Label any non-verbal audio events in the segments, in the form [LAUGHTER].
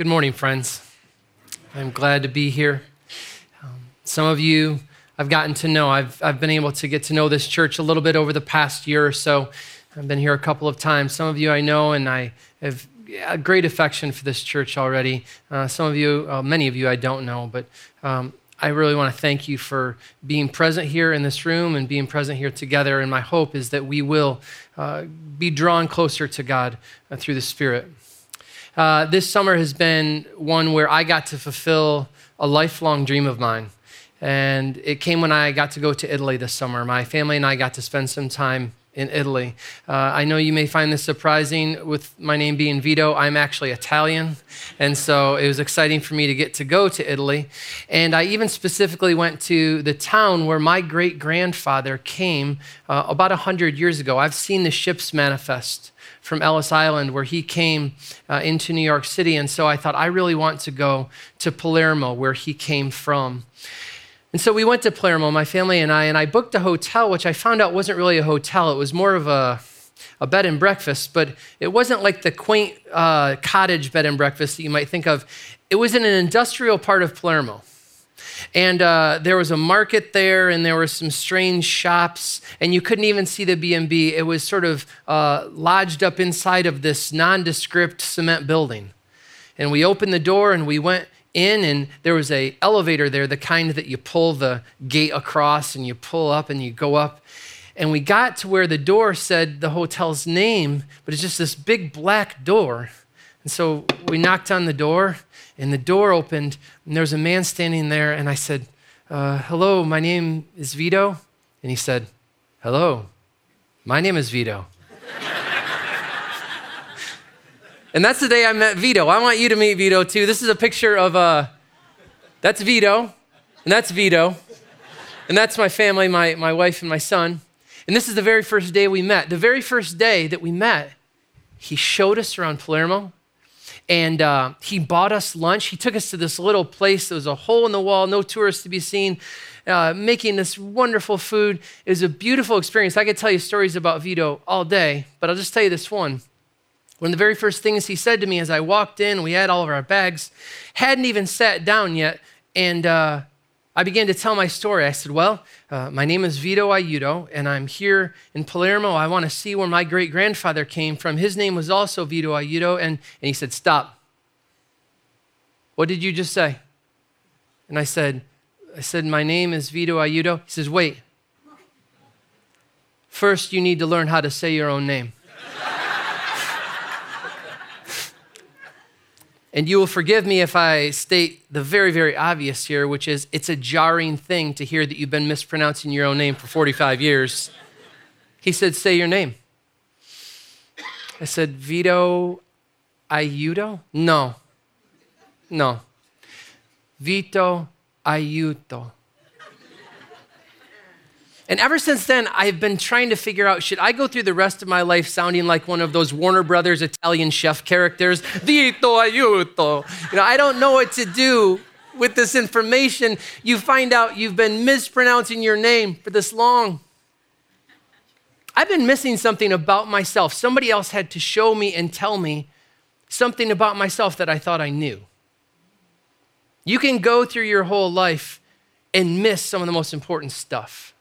Good morning, friends. I'm glad to be here. Um, some of you I've gotten to know. I've, I've been able to get to know this church a little bit over the past year or so. I've been here a couple of times. Some of you I know, and I have a great affection for this church already. Uh, some of you, uh, many of you I don't know, but um, I really want to thank you for being present here in this room and being present here together. And my hope is that we will uh, be drawn closer to God uh, through the Spirit. Uh, this summer has been one where I got to fulfill a lifelong dream of mine. And it came when I got to go to Italy this summer. My family and I got to spend some time in Italy. Uh, I know you may find this surprising with my name being Vito. I'm actually Italian. And so it was exciting for me to get to go to Italy. And I even specifically went to the town where my great grandfather came uh, about 100 years ago. I've seen the ships manifest from Ellis Island where he came uh, into New York City. And so I thought, I really want to go to Palermo where he came from. And so we went to Palermo, my family and I, and I booked a hotel, which I found out wasn't really a hotel. It was more of a, a bed and breakfast, but it wasn't like the quaint uh, cottage bed and breakfast that you might think of. It was in an industrial part of Palermo. And uh, there was a market there, and there were some strange shops, and you couldn't even see the B&B. It was sort of uh, lodged up inside of this nondescript cement building. And we opened the door, and we went in and there was a elevator there the kind that you pull the gate across and you pull up and you go up. And we got to where the door said the hotel's name but it's just this big black door. And so we knocked on the door and the door opened and there was a man standing there and i said uh, hello my name is vito. And he said hello my name is vito And that's the day I met Vito. I want you to meet Vito too. This is a picture of, uh, that's Vito, and that's Vito. And that's my family, my, my wife and my son. And this is the very first day we met. The very first day that we met, he showed us around Palermo and uh, he bought us lunch. He took us to this little place. There was a hole in the wall, no tourists to be seen, uh, making this wonderful food. It was a beautiful experience. I could tell you stories about Vito all day, but I'll just tell you this one. One of the very first things he said to me as I walked in, we had all of our bags, hadn't even sat down yet, and uh, I began to tell my story. I said, Well, uh, my name is Vito Aiuto, and I'm here in Palermo. I want to see where my great grandfather came from. His name was also Vito Aiuto. And, and he said, Stop. What did you just say? And I said, I said, My name is Vito Aiuto. He says, Wait. First, you need to learn how to say your own name. And you will forgive me if I state the very, very obvious here, which is it's a jarring thing to hear that you've been mispronouncing your own name for 45 years. He said, Say your name. I said, Vito Aiuto? No. No. Vito Aiuto. And ever since then, I've been trying to figure out should I go through the rest of my life sounding like one of those Warner Brothers Italian chef characters? Vito aiuto. You know, I don't know what to do with this information. You find out you've been mispronouncing your name for this long. I've been missing something about myself. Somebody else had to show me and tell me something about myself that I thought I knew. You can go through your whole life and miss some of the most important stuff.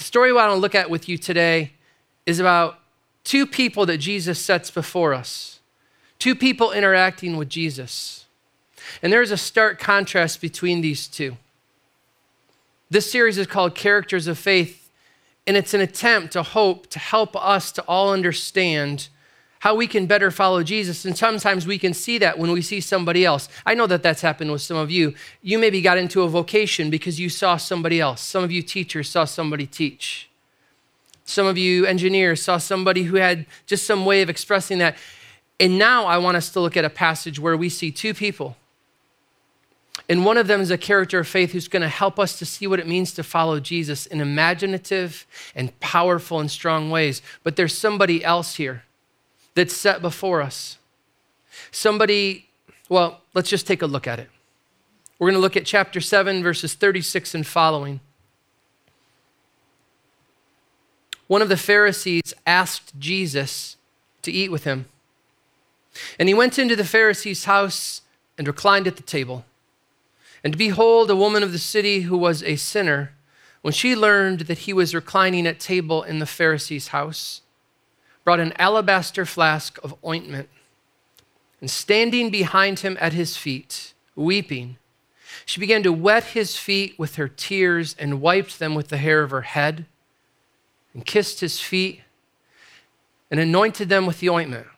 The story I want to look at with you today is about two people that Jesus sets before us, two people interacting with Jesus. And there's a stark contrast between these two. This series is called Characters of Faith, and it's an attempt to hope to help us to all understand how we can better follow Jesus. And sometimes we can see that when we see somebody else. I know that that's happened with some of you. You maybe got into a vocation because you saw somebody else. Some of you teachers saw somebody teach. Some of you engineers saw somebody who had just some way of expressing that. And now I want us to look at a passage where we see two people. And one of them is a character of faith who's going to help us to see what it means to follow Jesus in imaginative and powerful and strong ways. But there's somebody else here that's set before us. Somebody, well, let's just take a look at it. We're going to look at chapter 7, verses 36 and following. One of the Pharisees asked Jesus to eat with him. And he went into the Pharisee's house and reclined at the table. And behold, a woman of the city who was a sinner, when she learned that he was reclining at table in the Pharisee's house, brought an alabaster flask of ointment, and standing behind him at his feet, weeping, she began to wet his feet with her tears and wiped them with the hair of her head, and kissed his feet, and anointed them with the ointment.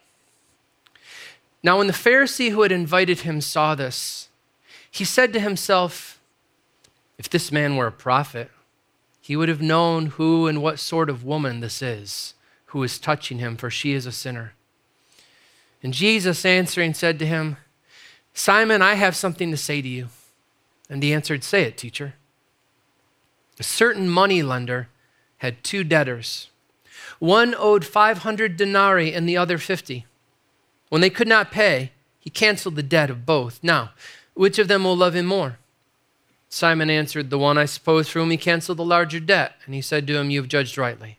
Now, when the Pharisee who had invited him saw this, he said to himself, If this man were a prophet, he would have known who and what sort of woman this is who is touching him, for she is a sinner. And Jesus answering said to him, Simon, I have something to say to you. And he answered, Say it, teacher. A certain money lender had two debtors. One owed 500 denarii and the other 50. When they could not pay, he canceled the debt of both. Now, which of them will love him more? Simon answered, The one, I suppose, for whom he canceled the larger debt. And he said to him, You have judged rightly.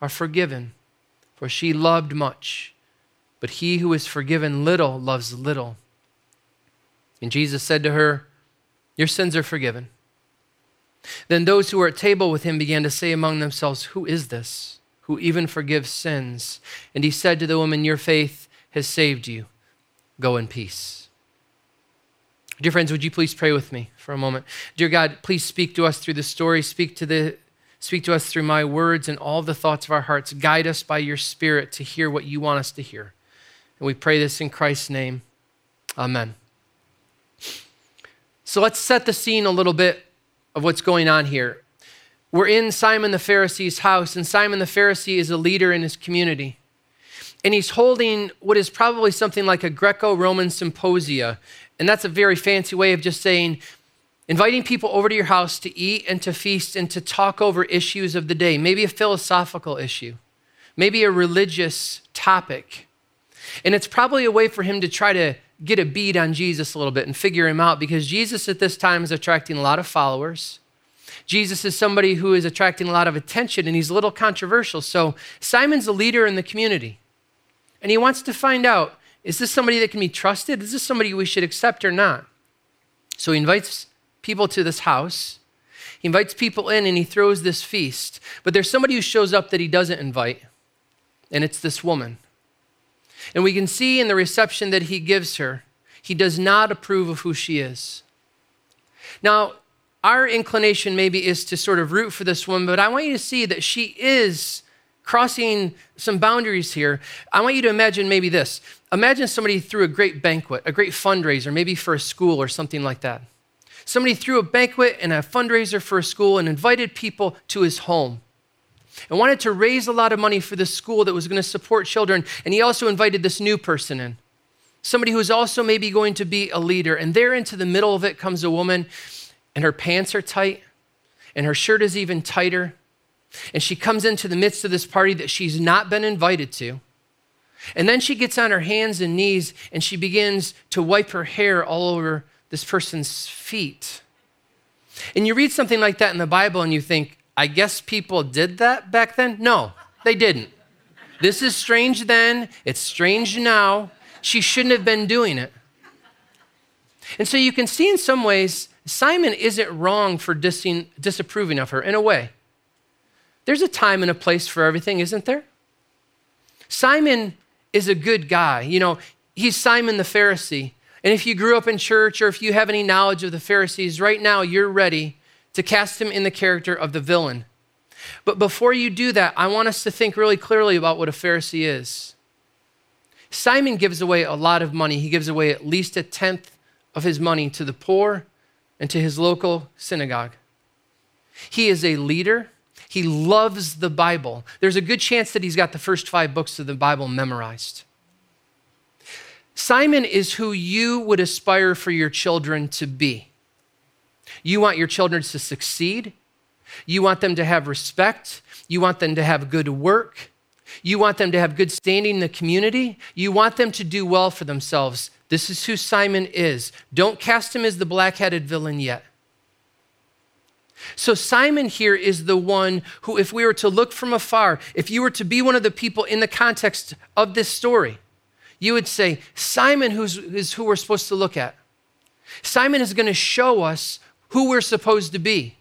are forgiven, for she loved much. But he who is forgiven little loves little. And Jesus said to her, Your sins are forgiven. Then those who were at table with him began to say among themselves, Who is this? who even forgives sins. And he said to the woman, Your faith has saved you. Go in peace. Dear friends, would you please pray with me for a moment? Dear God, please speak to us through the story. Speak to the Speak to us through my words and all the thoughts of our hearts. Guide us by your Spirit to hear what you want us to hear. And we pray this in Christ's name. Amen. So let's set the scene a little bit of what's going on here. We're in Simon the Pharisee's house, and Simon the Pharisee is a leader in his community. And he's holding what is probably something like a Greco Roman symposia. And that's a very fancy way of just saying, inviting people over to your house to eat and to feast and to talk over issues of the day, maybe a philosophical issue, maybe a religious topic. And it's probably a way for him to try to get a bead on Jesus a little bit and figure him out because Jesus at this time is attracting a lot of followers. Jesus is somebody who is attracting a lot of attention and he's a little controversial. So Simon's a leader in the community. And he wants to find out is this somebody that can be trusted? Is this somebody we should accept or not? So he invites people to this house. He invites people in and he throws this feast. But there's somebody who shows up that he doesn't invite, and it's this woman. And we can see in the reception that he gives her, he does not approve of who she is. Now, our inclination maybe is to sort of root for this woman, but I want you to see that she is crossing some boundaries here. I want you to imagine maybe this. Imagine somebody threw a great banquet, a great fundraiser, maybe for a school or something like that. Somebody threw a banquet and a fundraiser for a school and invited people to his home and wanted to raise a lot of money for this school that was going to support children. And he also invited this new person in, somebody who's also maybe going to be a leader. And there into the middle of it comes a woman and her pants are tight, and her shirt is even tighter. And she comes into the midst of this party that she's not been invited to. And then she gets on her hands and knees and she begins to wipe her hair all over this person's feet. And you read something like that in the Bible and you think, I guess people did that back then? No, they didn't. This is strange then, it's strange now. She shouldn't have been doing it. And so you can see in some ways Simon isn't wrong for disapproving of her in a way. There's a time and a place for everything, isn't there? Simon is a good guy. You know, he's Simon the Pharisee. And if you grew up in church or if you have any knowledge of the Pharisees, right now you're ready to cast him in the character of the villain. But before you do that, I want us to think really clearly about what a Pharisee is. Simon gives away a lot of money. He gives away at least a tenth of his money to the poor and to his local synagogue. He is a leader. He loves the Bible. There's a good chance that he's got the first five books of the Bible memorized. Simon is who you would aspire for your children to be. You want your children to succeed. You want them to have respect. You want them to have good work. You want them to have good standing in the community. You want them to do well for themselves. This is who Simon is. Don't cast him as the black headed villain yet. So, Simon here is the one who, if we were to look from afar, if you were to be one of the people in the context of this story, you would say, Simon who's, is who we're supposed to look at. Simon is going to show us who we're supposed to be.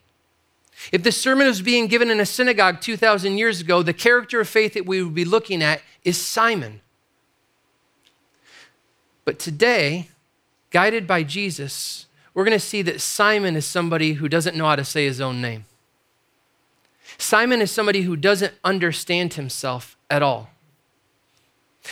If the sermon was being given in a synagogue 2,000 years ago, the character of faith that we would be looking at is Simon. But today, guided by Jesus, we're going to see that Simon is somebody who doesn't know how to say his own name. Simon is somebody who doesn't understand himself at all.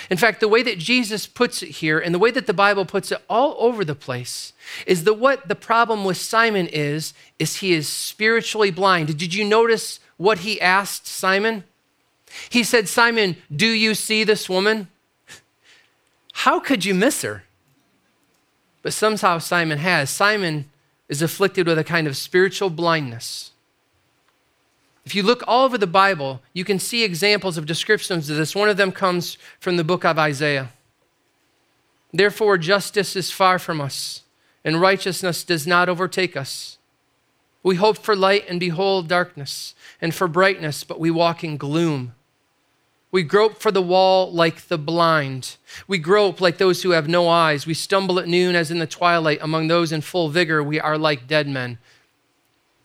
In fact, the way that Jesus puts it here and the way that the Bible puts it all over the place is that what the problem with Simon is, is he is spiritually blind. Did you notice what he asked Simon? He said, Simon, do you see this woman? How could you miss her? But somehow Simon has. Simon is afflicted with a kind of spiritual blindness. If you look all over the Bible, you can see examples of descriptions of this. One of them comes from the book of Isaiah. Therefore, justice is far from us, and righteousness does not overtake us. We hope for light and behold darkness, and for brightness, but we walk in gloom. We grope for the wall like the blind. We grope like those who have no eyes. We stumble at noon as in the twilight. Among those in full vigor, we are like dead men.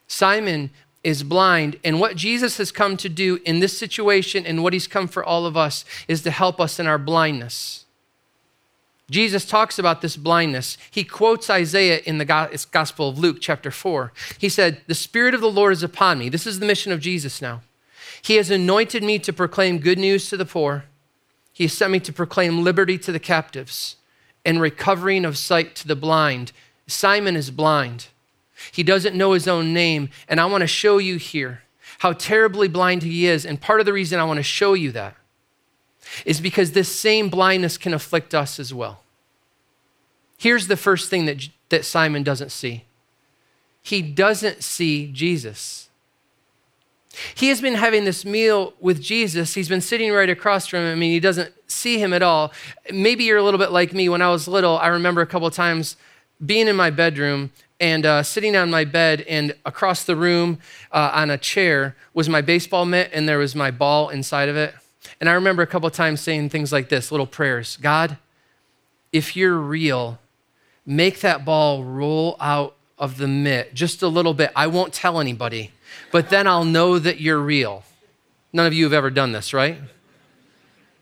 Simon is blind. And what Jesus has come to do in this situation and what he's come for all of us is to help us in our blindness. Jesus talks about this blindness. He quotes Isaiah in the Gospel of Luke, chapter 4. He said, The Spirit of the Lord is upon me. This is the mission of Jesus now. He has anointed me to proclaim good news to the poor. He has sent me to proclaim liberty to the captives and recovering of sight to the blind. Simon is blind. He doesn't know his own name. And I want to show you here how terribly blind he is. And part of the reason I want to show you that is because this same blindness can afflict us as well. Here's the first thing that, that Simon doesn't see he doesn't see Jesus. He has been having this meal with Jesus. He's been sitting right across from him. I mean, he doesn't see him at all. Maybe you're a little bit like me. When I was little, I remember a couple times being in my bedroom and uh, sitting on my bed, and across the room uh, on a chair was my baseball mitt, and there was my ball inside of it. And I remember a couple times saying things like this little prayers God, if you're real, make that ball roll out of the mitt just a little bit. I won't tell anybody, but then I'll know that you're real. None of you have ever done this, right?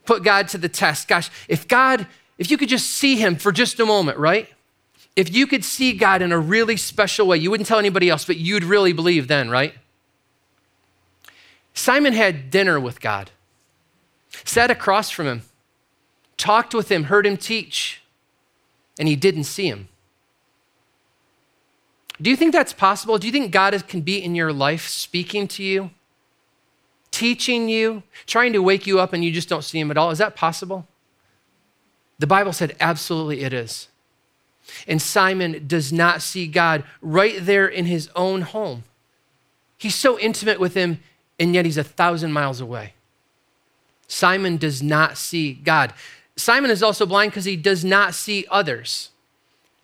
Put God to the test. Gosh, if God, if you could just see him for just a moment, right? If you could see God in a really special way, you wouldn't tell anybody else, but you'd really believe then, right? Simon had dinner with God, sat across from him, talked with him, heard him teach, and he didn't see him. Do you think that's possible? Do you think God can be in your life speaking to you, teaching you, trying to wake you up, and you just don't see him at all? Is that possible? The Bible said absolutely it is. And Simon does not see God right there in his own home. He's so intimate with him, and yet he's a thousand miles away. Simon does not see God. Simon is also blind because he does not see others.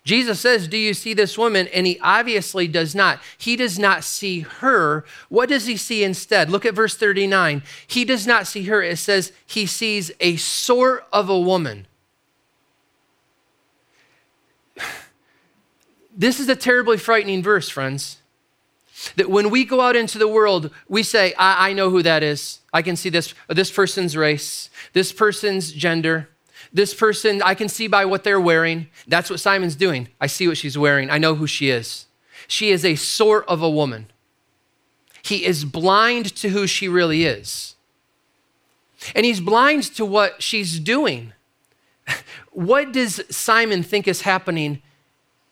Jesus says, Do you see this woman? And he obviously does not. He does not see her. What does he see instead? Look at verse 39. He does not see her. It says he sees a sort of a woman. This is a terribly frightening verse, friends. That when we go out into the world, we say, I, I know who that is. I can see this, this person's race, this person's gender, this person, I can see by what they're wearing. That's what Simon's doing. I see what she's wearing. I know who she is. She is a sort of a woman. He is blind to who she really is. And he's blind to what she's doing. [LAUGHS] What does Simon think is happening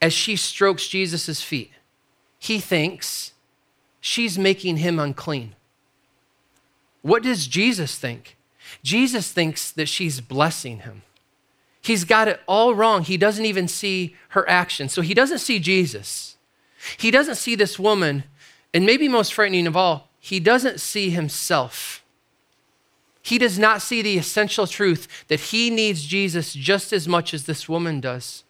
as she strokes Jesus' feet, he thinks she's making him unclean. What does Jesus think? Jesus thinks that she's blessing him. He's got it all wrong. He doesn't even see her action. So he doesn't see Jesus. He doesn't see this woman. And maybe most frightening of all, he doesn't see himself. He does not see the essential truth that he needs Jesus just as much as this woman does.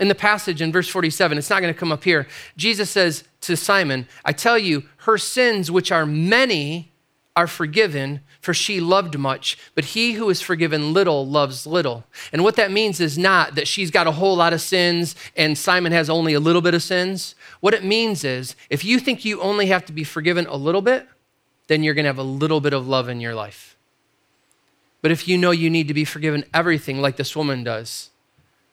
In the passage in verse 47, it's not going to come up here. Jesus says to Simon, I tell you, her sins, which are many, are forgiven, for she loved much, but he who is forgiven little loves little. And what that means is not that she's got a whole lot of sins and Simon has only a little bit of sins. What it means is if you think you only have to be forgiven a little bit, then you're going to have a little bit of love in your life. But if you know you need to be forgiven everything like this woman does,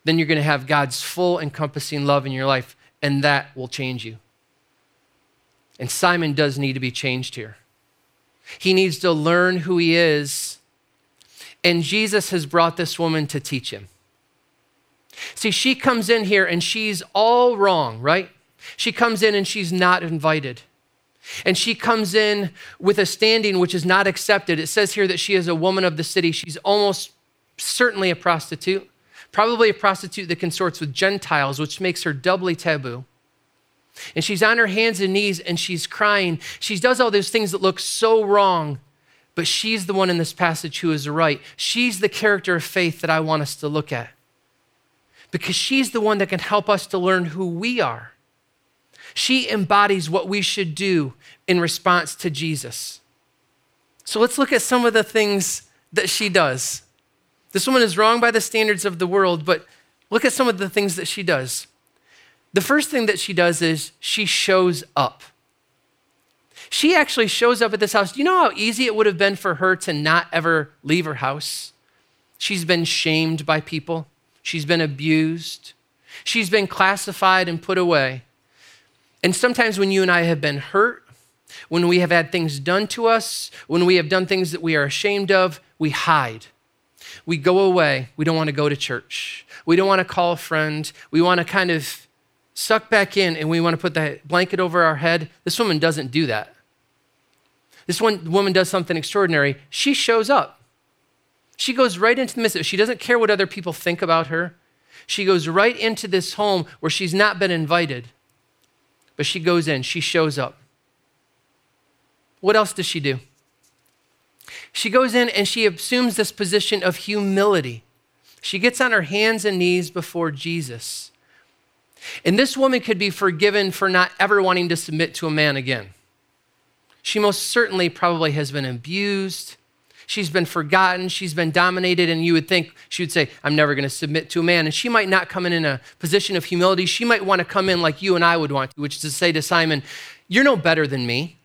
then you're going to have God's full encompassing love in your life, and that will change you. And Simon does need to be changed here. He needs to learn who he is. And Jesus has brought this woman to teach him. See, she comes in here and she's all wrong, right? She comes in and she's not invited. And she comes in with a standing which is not accepted. It says here that she is a woman of the city. She's almost certainly a prostitute, probably a prostitute that consorts with Gentiles, which makes her doubly taboo. And she's on her hands and knees and she's crying. She does all those things that look so wrong, but she's the one in this passage who is right. She's the character of faith that I want us to look at because she's the one that can help us to learn who we are. She embodies what we should do in response to Jesus. So let's look at some of the things that she does. This woman is wrong by the standards of the world, but look at some of the things that she does. The first thing that she does is she shows up. She actually shows up at this house. Do you know how easy it would have been for her to not ever leave her house? She's been shamed by people, she's been abused, she's been classified and put away. And sometimes when you and I have been hurt, when we have had things done to us, when we have done things that we are ashamed of, we hide. We go away. We don't want to go to church. We don't want to call a friend. We want to kind of suck back in and we want to put that blanket over our head. This woman doesn't do that. This one woman does something extraordinary. She shows up. She goes right into the midst of it. She doesn't care what other people think about her. She goes right into this home where she's not been invited. But she goes in, she shows up. What else does she do? She goes in and she assumes this position of humility. She gets on her hands and knees before Jesus. And this woman could be forgiven for not ever wanting to submit to a man again. She most certainly probably has been abused. She's been forgotten. She's been dominated. And you would think she would say, I'm never going to submit to a man. And she might not come in in a position of humility. She might want to come in like you and I would want to, which is to say to Simon, You're no better than me.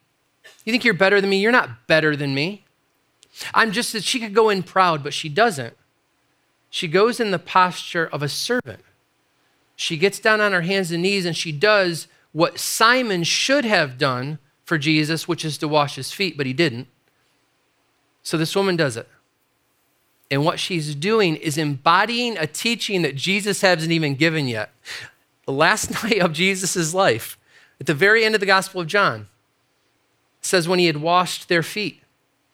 You think you're better than me? You're not better than me. I'm just that she could go in proud, but she doesn't. She goes in the posture of a servant. She gets down on her hands and knees and she does what Simon should have done for Jesus, which is to wash his feet, but he didn't. So this woman does it. And what she's doing is embodying a teaching that Jesus hasn't even given yet. The last [LAUGHS] night of Jesus' life, at the very end of the Gospel of John, says when he had washed their feet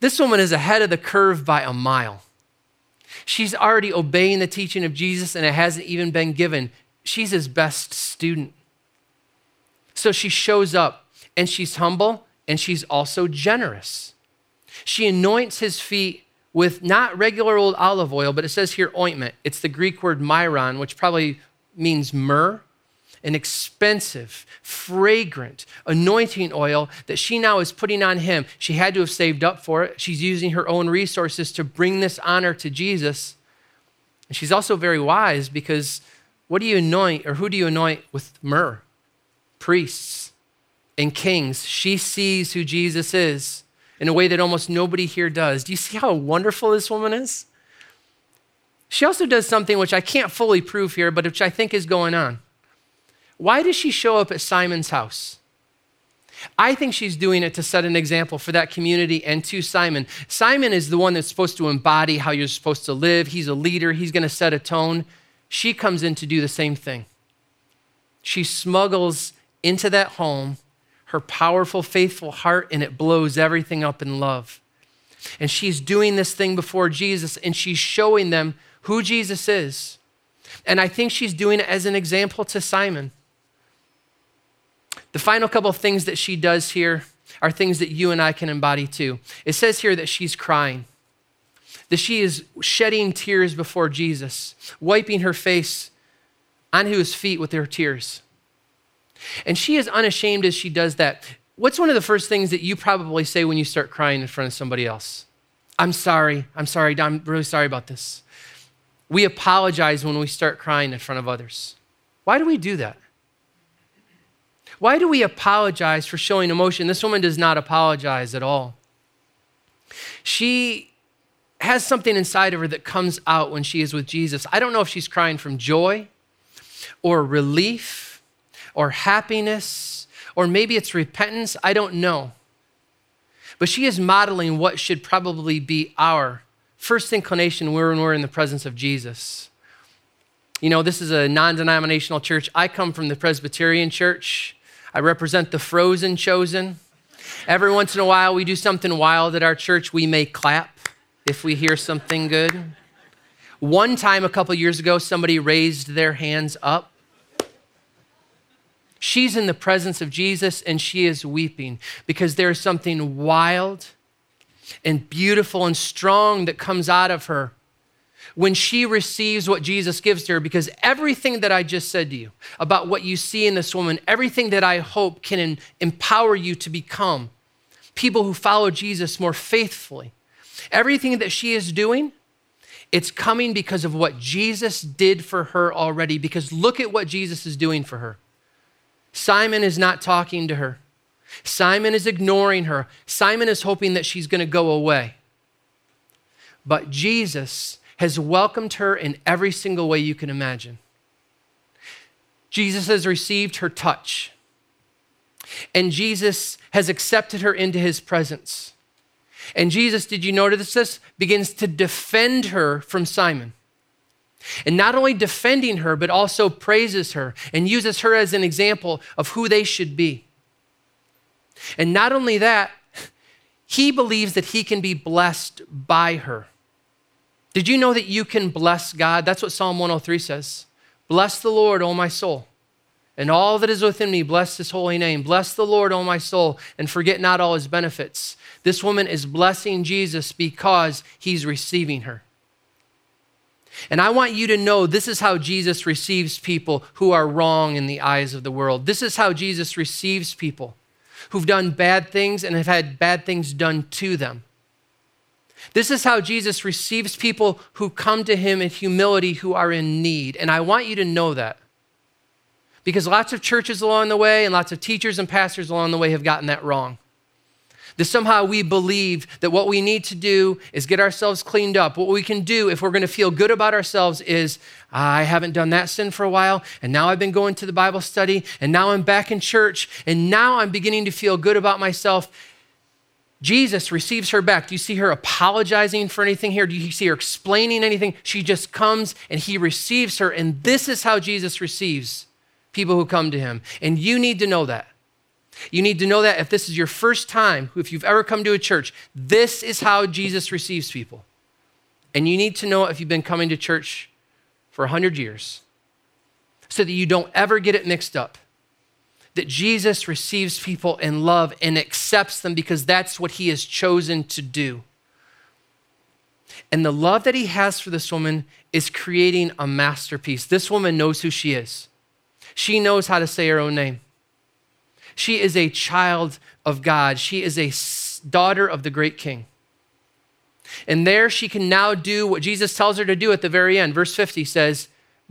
This woman is ahead of the curve by a mile. She's already obeying the teaching of Jesus and it hasn't even been given. She's his best student. So she shows up and she's humble and she's also generous. She anoints his feet with not regular old olive oil, but it says here ointment. It's the Greek word myron, which probably means myrrh an expensive, fragrant anointing oil that she now is putting on him. She had to have saved up for it. She's using her own resources to bring this honor to Jesus. And she's also very wise because what do you anoint or who do you anoint with myrrh? Priests and kings. She sees who Jesus is in a way that almost nobody here does. Do you see how wonderful this woman is? She also does something which I can't fully prove here, but which I think is going on. Why does she show up at Simon's house? I think she's doing it to set an example for that community and to Simon. Simon is the one that's supposed to embody how you're supposed to live. He's a leader, he's going to set a tone. She comes in to do the same thing. She smuggles into that home her powerful, faithful heart, and it blows everything up in love. And she's doing this thing before Jesus, and she's showing them who Jesus is. And I think she's doing it as an example to Simon. The final couple of things that she does here are things that you and I can embody too. It says here that she's crying, that she is shedding tears before Jesus, wiping her face onto his feet with her tears. And she is unashamed as she does that. What's one of the first things that you probably say when you start crying in front of somebody else? I'm sorry. I'm sorry. I'm really sorry about this. We apologize when we start crying in front of others. Why do we do that? Why do we apologize for showing emotion? This woman does not apologize at all. She has something inside of her that comes out when she is with Jesus. I don't know if she's crying from joy or relief or happiness or maybe it's repentance. I don't know. But she is modeling what should probably be our first inclination when we're in the presence of Jesus. You know, this is a non denominational church. I come from the Presbyterian church. I represent the frozen chosen. Every once in a while, we do something wild at our church. We may clap if we hear something good. One time, a couple years ago, somebody raised their hands up. She's in the presence of Jesus and she is weeping because there's something wild and beautiful and strong that comes out of her when she receives what Jesus gives to her, because everything that I just said to you about what you see in this woman, everything that I hope can empower you to become people who follow Jesus more faithfully, everything that she is doing, it's coming because of what Jesus did for her already. Because look at what Jesus is doing for her. Simon is not talking to her. Simon is ignoring her. Simon is hoping that she's going to go away. But Jesus has welcomed her in every single way you can imagine. Jesus has received her touch, and Jesus has accepted her into his presence. And Jesus, did you notice this? Begins to defend her from Simon. And not only defending her, but also praises her and uses her as an example of who they should be. And not only that, he believes that he can be blessed by her. Did you know that you can bless God? That's what Psalm 103 says. Bless the Lord, O my soul, and all that is within me, bless his holy name. Bless the Lord, O my soul, and forget not all his benefits. This woman is blessing Jesus because he's receiving her. And I want you to know this is how Jesus receives people who are wrong in the eyes of the world. This is how Jesus receives people who've done bad things and have had bad things done to them. This is how Jesus receives people who come to him in humility who are in need. And I want you to know that. Because lots of churches along the way and lots of teachers and pastors along the way have gotten that wrong. That somehow we believe that what we need to do is get ourselves cleaned up. What we can do if we're going to feel good about ourselves is, I haven't done that sin for a while, and now I've been going to the Bible study, and now I'm back in church, and now I'm beginning to feel good about myself. Jesus receives her back. Do you see her apologizing for anything here? Do you see her explaining anything? She just comes and he receives her. And this is how Jesus receives people who come to him. And you need to know that. You need to know that if this is your first time, if you've ever come to a church, this is how Jesus receives people. And you need to know if you've been coming to church for 100 years so that you don't ever get it mixed up that Jesus receives people in love and accepts them because that's what he has chosen to do. And the love that he has for this woman is creating a masterpiece. This woman knows who she is, she knows how to say her own name. She is a child of God, she is a daughter of the great king. And there she can now do what Jesus tells her to do at the very end. Verse 50 says,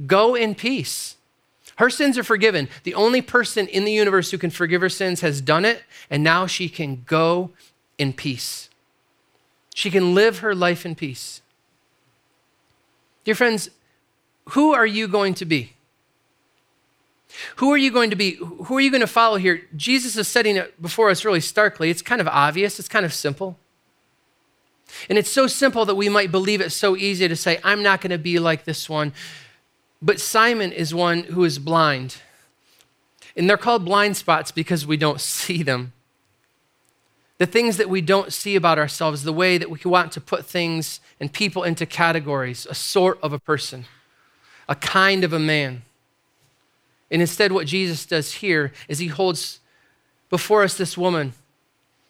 Go in peace. Her sins are forgiven. The only person in the universe who can forgive her sins has done it, and now she can go in peace. She can live her life in peace. Dear friends, who are you going to be? Who are you going to be? Who are you going to follow here? Jesus is setting it before us really starkly. It's kind of obvious, it's kind of simple. And it's so simple that we might believe it so easy to say, I'm not going to be like this one. But Simon is one who is blind. And they're called blind spots because we don't [LAUGHS] see them. The things that we don't see about ourselves, the way that we want to put things and people into categories, a sort of a person, a kind of a man. And instead, what Jesus does here is he holds before us this woman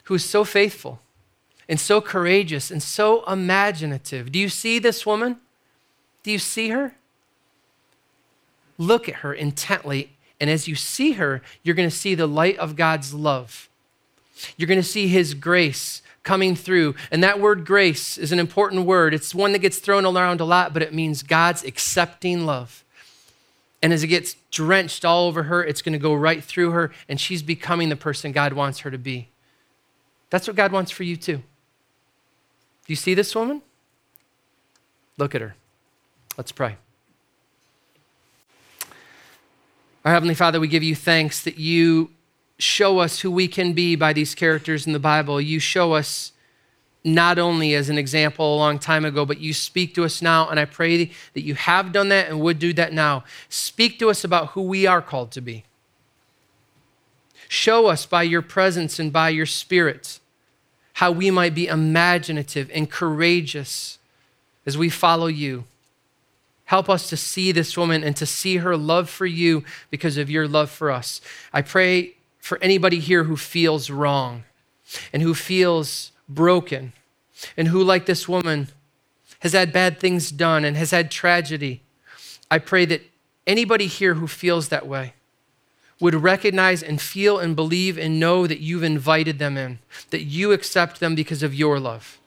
who is so faithful and so courageous and so imaginative. Do you see this woman? Do you see her? Look at her intently. And as you see her, you're going to see the light of God's love. You're going to see his grace coming through. And that word grace is an important word. It's one that gets thrown around a lot, but it means God's accepting love. And as it gets drenched all over her, it's going to go right through her, and she's becoming the person God wants her to be. That's what God wants for you, too. Do you see this woman? Look at her. Let's pray. Our Heavenly Father, we give you thanks that you show us who we can be by these characters in the Bible. You show us not only as an example a long time ago, but you speak to us now. And I pray that you have done that and would do that now. Speak to us about who we are called to be. Show us by your presence and by your spirit how we might be imaginative and courageous as we follow you. Help us to see this woman and to see her love for you because of your love for us. I pray for anybody here who feels wrong and who feels broken and who, like this woman, has had bad things done and has had tragedy. I pray that anybody here who feels that way would recognize and feel and believe and know that you've invited them in, that you accept them because of your love.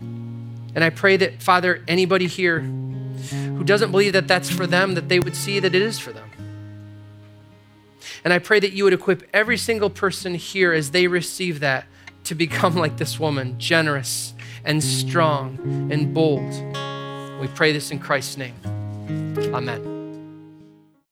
And I pray that, Father, anybody here who doesn't believe that that's for them, that they would see that it is for them. And I pray that you would equip every single person here as they receive that to become [LAUGHS] like this woman, generous and strong and bold. We pray this in Christ's name. Amen.